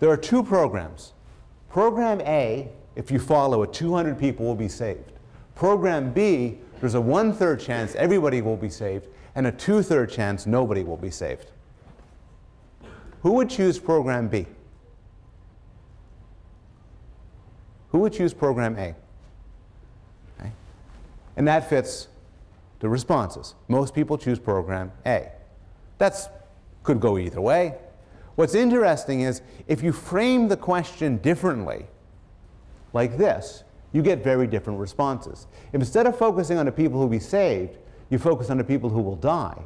S1: There are two programs. Program A, if you follow it, 200 people will be saved. Program B, there's a one-third chance everybody will be saved, and a two-third chance nobody will be saved. Who would choose program B? Who would choose program A? Okay. And that fits the responses. Most people choose program A. That could go either way. What's interesting is if you frame the question differently, like this, you get very different responses. If instead of focusing on the people who will be saved, you focus on the people who will die,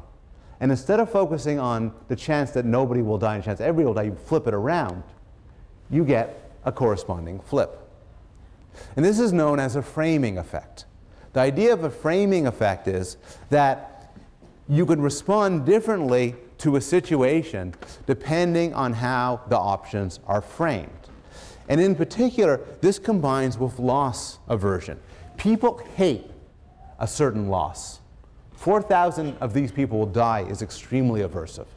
S1: and instead of focusing on the chance that nobody will die and the chance everybody will die, you flip it around, you get a corresponding flip. And this is known as a framing effect. The idea of a framing effect is that you can respond differently to a situation depending on how the options are framed. And in particular, this combines with loss aversion. People hate a certain loss. 4,000 of these people will die is extremely aversive.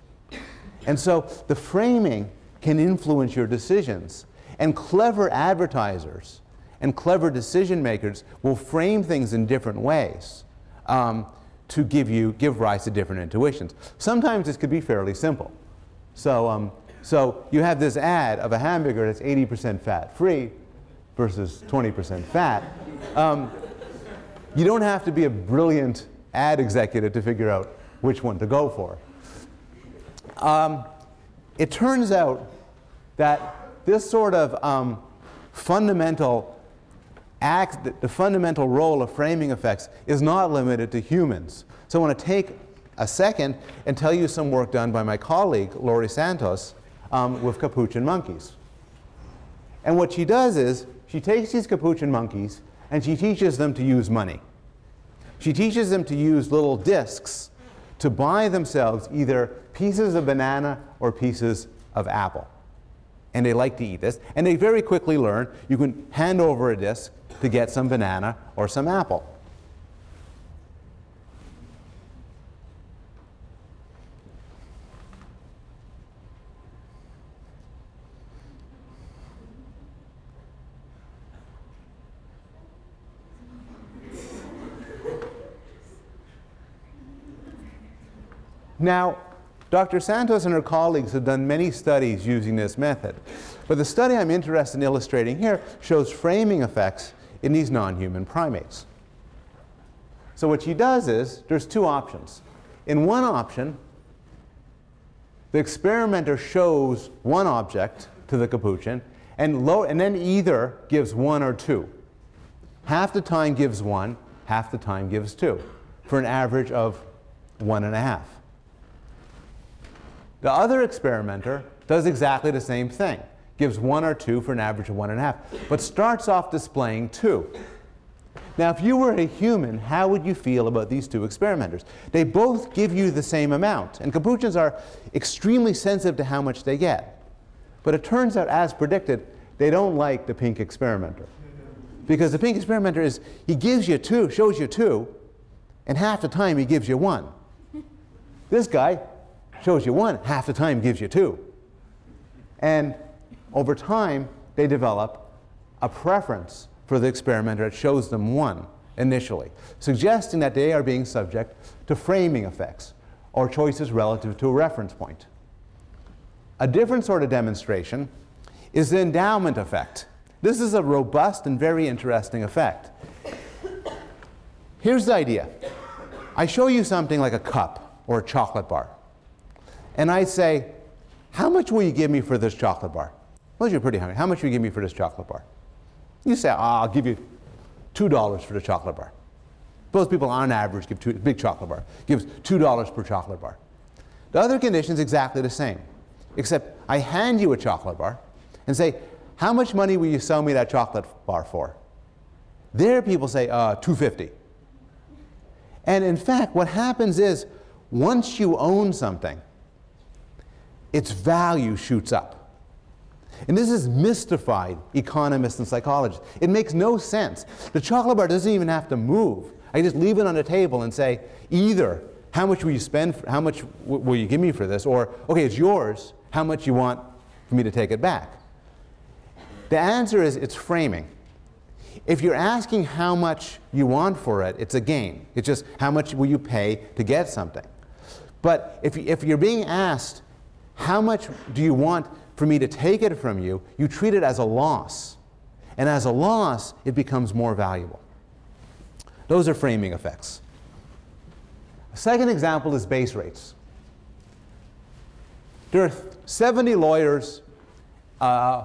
S1: And so the framing can influence your decisions. And clever advertisers and clever decision makers will frame things in different ways um, to give you give rise to different intuitions. Sometimes this could be fairly simple. So, um, so you have this ad of a hamburger that's 80% fat free versus 20% fat. Um, you don't have to be a brilliant ad executive to figure out which one to go for. Um, it turns out that this sort of um, fundamental act, the fundamental role of framing effects is not limited to humans. So I want to take a second and tell you some work done by my colleague, Laurie Santos, um, with capuchin monkeys. And what she does is she takes these capuchin monkeys and she teaches them to use money. She teaches them to use little discs to buy themselves either pieces of banana or pieces of apple. And they like to eat this. And they very quickly learn you can hand over a disc to get some banana or some apple. Now, Dr. Santos and her colleagues have done many studies using this method, but the study I'm interested in illustrating here shows framing effects in these non-human primates. So what she does is, there's two options. In one option, the experimenter shows one object to the capuchin and, and then either gives one or two. Half the time gives one, half the time gives two, for an average of one and a half. The other experimenter does exactly the same thing, gives one or two for an average of one and a half, but starts off displaying two. Now, if you were a human, how would you feel about these two experimenters? They both give you the same amount, and Capuchins are extremely sensitive to how much they get. But it turns out, as predicted, they don't like the pink experimenter. Because the pink experimenter is, he gives you two, shows you two, and half the time he gives you one. This guy shows you one, half the time gives you two. And over time, they develop a preference for the experimenter that shows them one initially, suggesting that they are being subject to framing effects or choices relative to a reference point. A different sort of demonstration is the endowment effect. This is a robust and very interesting effect. Here's the idea I show you something like a cup or a chocolate bar, and I say, How much will you give me for this chocolate bar? Well, you're pretty hungry. How much will you give me for this chocolate bar? You say, oh, I'll give you $2 for the chocolate bar. Most people on average give two, big chocolate bar, gives $2 per chocolate bar. The other condition is exactly the same, except I hand you a chocolate bar and say, how much money will you sell me that chocolate bar for? There people say, uh, 250. And in fact, what happens is once you own something, its value shoots up. And this has mystified economists and psychologists. It makes no sense. The chocolate bar doesn't even have to move. I just leave it on the table and say, either how much will you spend, for, how much will you give me for this, or okay, it's yours, how much you want for me to take it back? The answer is it's framing. If you're asking how much you want for it, it's a game. It's just how much will you pay to get something. But if, if you're being asked, how much do you want for me to take it from you, you treat it as a loss. And as a loss, it becomes more valuable. Those are framing effects. A second example is base rates. There are 70 lawyers, uh,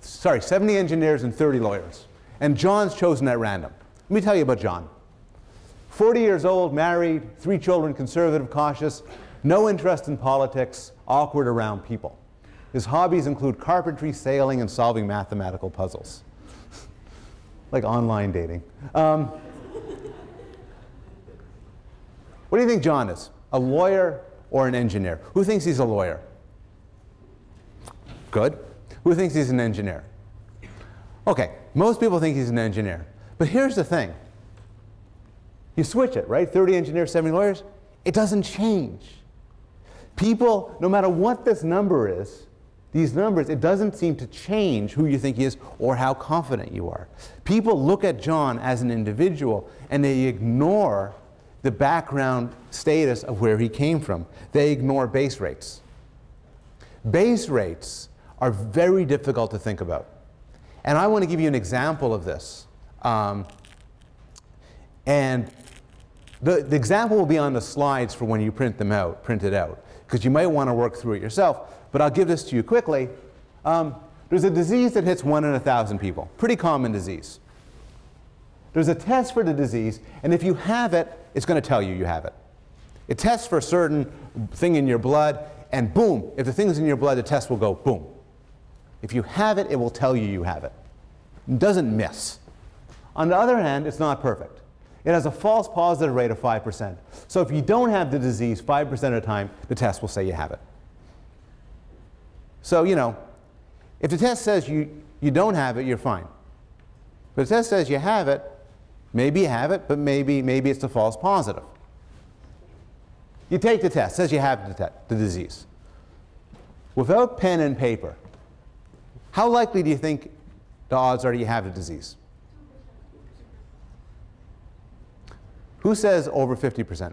S1: sorry, 70 engineers and 30 lawyers. And John's chosen at random. Let me tell you about John. 40 years old, married, three children, conservative, cautious, no interest in politics, awkward around people. His hobbies include carpentry, sailing, and solving mathematical puzzles. like online dating. Um, what do you think John is? A lawyer or an engineer? Who thinks he's a lawyer? Good. Who thinks he's an engineer? Okay, most people think he's an engineer. But here's the thing you switch it, right? 30 engineers, 70 lawyers. It doesn't change. People, no matter what this number is, these numbers, it doesn't seem to change who you think he is or how confident you are. People look at John as an individual and they ignore the background status of where he came from. They ignore base rates. Base rates are very difficult to think about. And I want to give you an example of this. Um, and the, the example will be on the slides for when you print them out, print it out, because you might want to work through it yourself but I'll give this to you quickly. Um, there's a disease that hits one in a thousand people, pretty common disease. There's a test for the disease, and if you have it, it's going to tell you you have it. It tests for a certain thing in your blood, and boom, if the thing's in your blood, the test will go boom. If you have it, it will tell you you have it. It doesn't miss. On the other hand, it's not perfect. It has a false positive rate of 5%. So if you don't have the disease 5% of the time, the test will say you have it. So, you know, if the test says you, you don't have it, you're fine. But the test says you have it, maybe you have it, but maybe, maybe it's a false positive. You take the test, says you have the, the disease. Without pen and paper, how likely do you think the odds are you have the disease? Who says over 50%?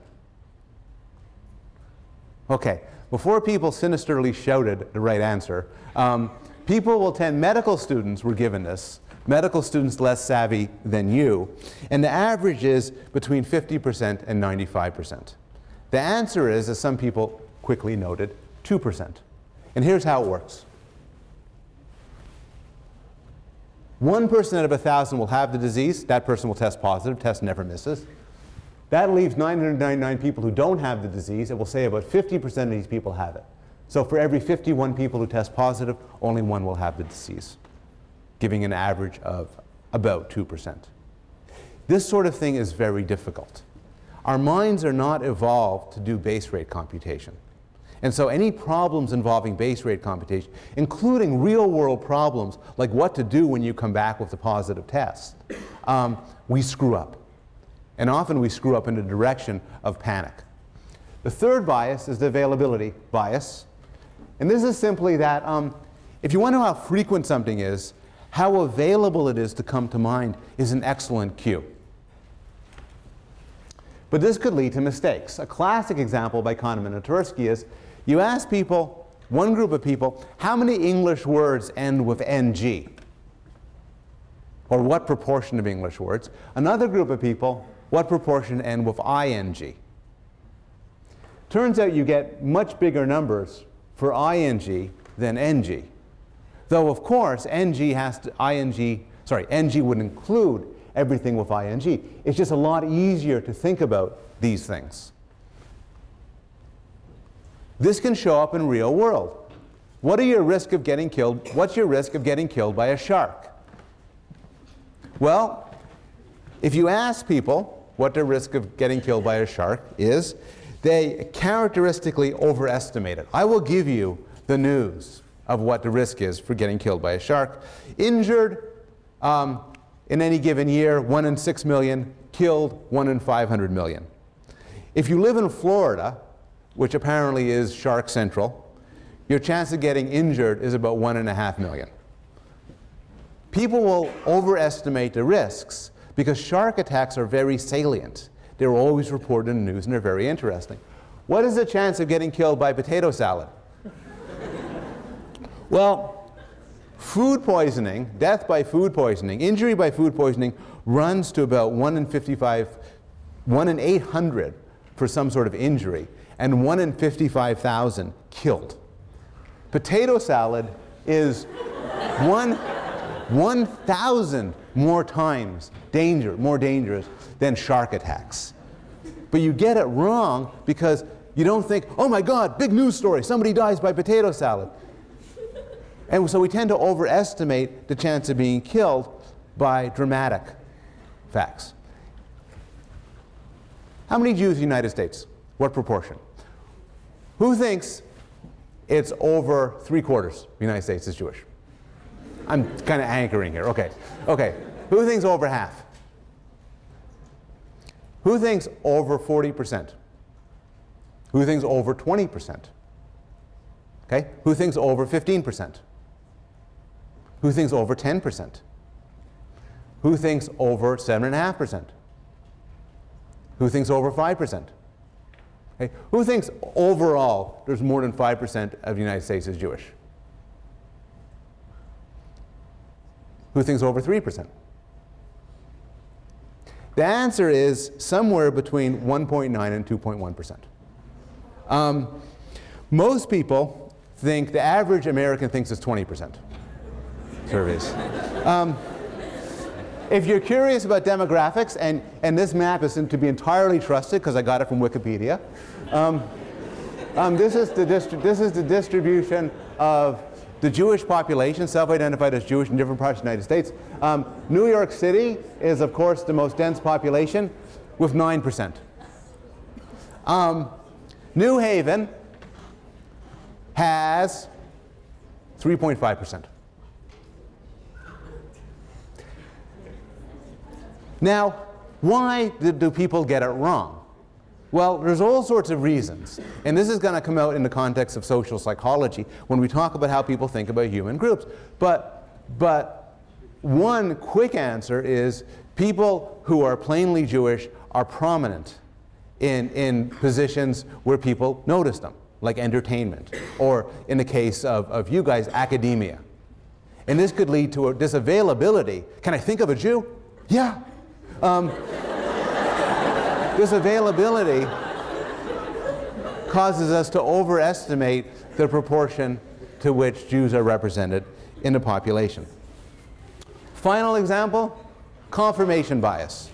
S1: Okay, before people sinisterly shouted the right answer, um, people will tend, medical students were given this, medical students less savvy than you, and the average is between 50% and 95%. The answer is, as some people quickly noted, 2%. And here's how it works. One person out of a thousand will have the disease. That person will test positive. Test never misses. That leaves 999 people who don't have the disease. It will say about 50% of these people have it. So for every 51 people who test positive, only one will have the disease, giving an average of about 2%. This sort of thing is very difficult. Our minds are not evolved to do base rate computation. And so any problems involving base rate computation, including real world problems like what to do when you come back with a positive test, um, we screw up. And often we screw up in the direction of panic. The third bias is the availability bias. And this is simply that um, if you want to know how frequent something is, how available it is to come to mind is an excellent cue. But this could lead to mistakes. A classic example by Kahneman and Tversky is you ask people, one group of people, how many English words end with ng? Or what proportion of English words? Another group of people, what proportion end with ing? Turns out you get much bigger numbers for ing than ng. Though, of course, ng has to, ing, sorry, ng would include everything with ing. It's just a lot easier to think about these things. This can show up in real world. What are your risk of getting killed? What's your risk of getting killed by a shark? Well, if you ask people what their risk of getting killed by a shark is, they characteristically overestimate it. I will give you the news of what the risk is for getting killed by a shark. Injured um, in any given year, 1 in 6 million, killed 1 in 500 million. If you live in Florida, which apparently is shark central, your chance of getting injured is about one and a half million. People will overestimate the risks because shark attacks are very salient. They're always reported in the news and they're very interesting. What is the chance of getting killed by potato salad? well, food poisoning, death by food poisoning, injury by food poisoning runs to about 1 in 55, 1 in 800 for some sort of injury and 1 in 55,000 killed. Potato salad is one 1,000 more times danger, more dangerous than shark attacks. But you get it wrong because you don't think, oh my God, big news story, somebody dies by potato salad. And so we tend to overestimate the chance of being killed by dramatic facts. How many Jews in the United States? What proportion? Who thinks it's over three quarters the United States is Jewish? I'm kind of anchoring here. Okay. Okay. Who thinks over half? Who thinks over 40%? Who thinks over 20%? Okay? Who thinks over 15%? Who thinks over 10%? Who thinks over 7.5%? Who thinks over 5%? Okay? Who thinks overall there's more than 5% of the United States is Jewish? Who thinks over 3%? The answer is somewhere between 1.9 and 2.1%. Um, most people think the average American thinks it's 20%. Surveys. Um, if you're curious about demographics, and, and this map isn't to be entirely trusted because I got it from Wikipedia, um, um, this, is the this is the distribution of the Jewish population, self-identified as Jewish in different parts of the United States. Um, New York City is, of course, the most dense population with 9%. Um, New Haven has 3.5%. Now, why do people get it wrong? Well, there's all sorts of reasons. And this is going to come out in the context of social psychology when we talk about how people think about human groups. But, but one quick answer is people who are plainly Jewish are prominent in, in positions where people notice them, like entertainment, or in the case of, of you guys, academia. And this could lead to a, this availability. Can I think of a Jew? Yeah, um, this availability causes us to overestimate the proportion to which Jews are represented in the population. Final example confirmation bias.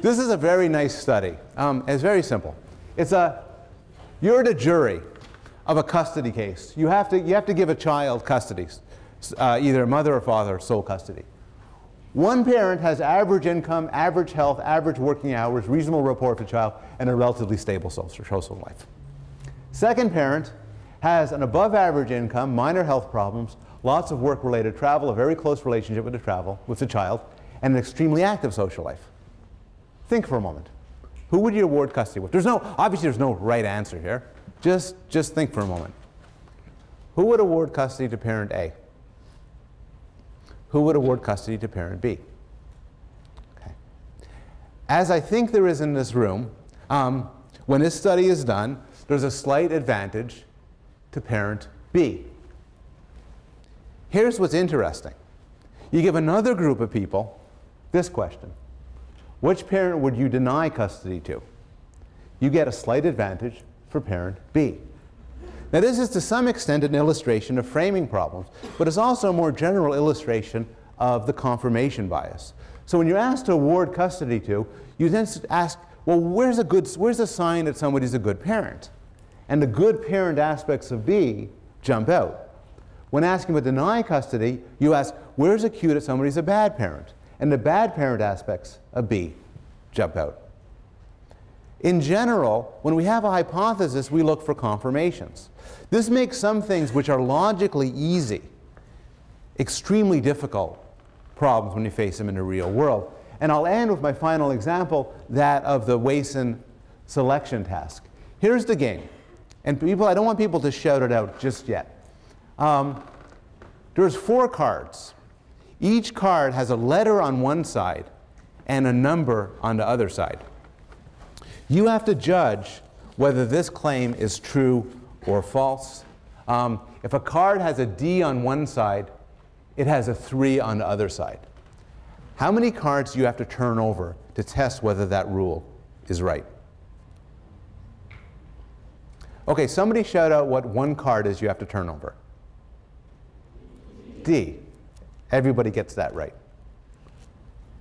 S1: This is a very nice study. Um, it's very simple. It's a, you're the jury of a custody case. You have to, you have to give a child custody, uh, either mother or father, sole custody. One parent has average income, average health, average working hours, reasonable rapport for the child, and a relatively stable social life. Second parent has an above average income, minor health problems, lots of work related travel, a very close relationship with the travel, with the child, and an extremely active social life. Think for a moment. Who would you award custody with? There's no, obviously there's no right answer here. Just, just think for a moment. Who would award custody to parent A? Who would award custody to parent B? Okay. As I think there is in this room, um, when this study is done, there's a slight advantage to parent B. Here's what's interesting. You give another group of people this question. Which parent would you deny custody to? You get a slight advantage for parent B. Now, this is to some extent an illustration of framing problems, but it's also a more general illustration of the confirmation bias. So, when you're asked to award custody to, you then ask, well, where's a, good, where's a sign that somebody's a good parent? And the good parent aspects of B jump out. When asking to deny custody, you ask, where's a cue that somebody's a bad parent? And the bad parent aspects of B jump out. In general, when we have a hypothesis, we look for confirmations. This makes some things which are logically easy extremely difficult problems when you face them in the real world. And I'll end with my final example, that of the Wason selection task. Here's the game. And people, I don't want people to shout it out just yet. Um, there's four cards. Each card has a letter on one side and a number on the other side. You have to judge whether this claim is true or false. Um, if a card has a D on one side, it has a 3 on the other side. How many cards do you have to turn over to test whether that rule is right? Okay, somebody shout out what one card is you have to turn over. D. Everybody gets that right.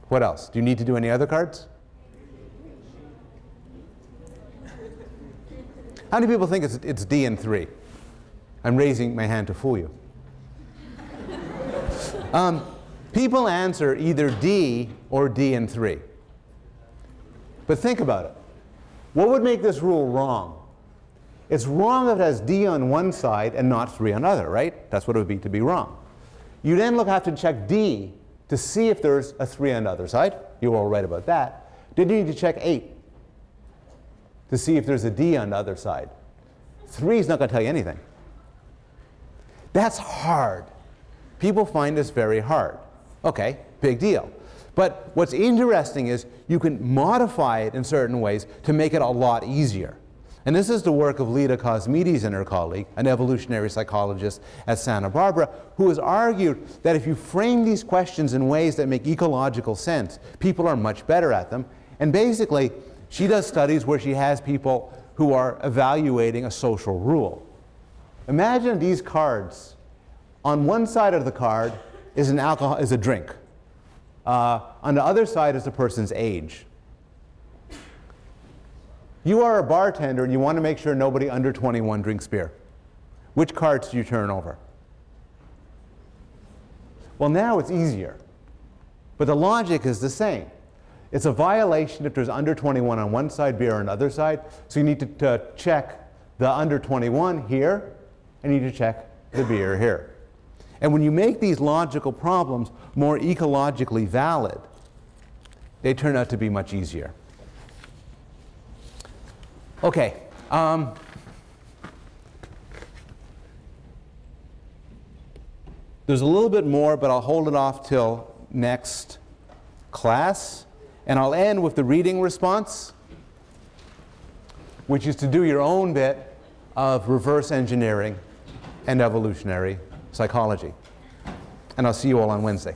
S1: What else? Do you need to do any other cards? How many people think it's, it's D and 3? I'm raising my hand to fool you. Um, people answer either D or D and 3. But think about it. What would make this rule wrong? It's wrong if it has D on one side and not 3 on other, right? That's what it would be to be wrong. You then look have to check D to see if there's a 3 on the other side. You were all right about that. Then you need to check 8 to see if there's a D on the other side. 3 is not going to tell you anything. That's hard. People find this very hard. Okay, big deal. But what's interesting is you can modify it in certain ways to make it a lot easier. And this is the work of Leda Cosmides and her colleague, an evolutionary psychologist at Santa Barbara, who has argued that if you frame these questions in ways that make ecological sense, people are much better at them. And basically, she does studies where she has people who are evaluating a social rule. Imagine these cards. On one side of the card is an alcohol is a drink. Uh, on the other side is the person's age. You are a bartender and you want to make sure nobody under 21 drinks beer. Which cards do you turn over? Well, now it's easier. But the logic is the same. It's a violation if there's under 21 on one side, beer on the other side. So you need to, to check the under 21 here, and you need to check the beer here. And when you make these logical problems more ecologically valid, they turn out to be much easier. Okay. Um, there's a little bit more, but I'll hold it off till next class. And I'll end with the reading response, which is to do your own bit of reverse engineering and evolutionary psychology. And I'll see you all on Wednesday.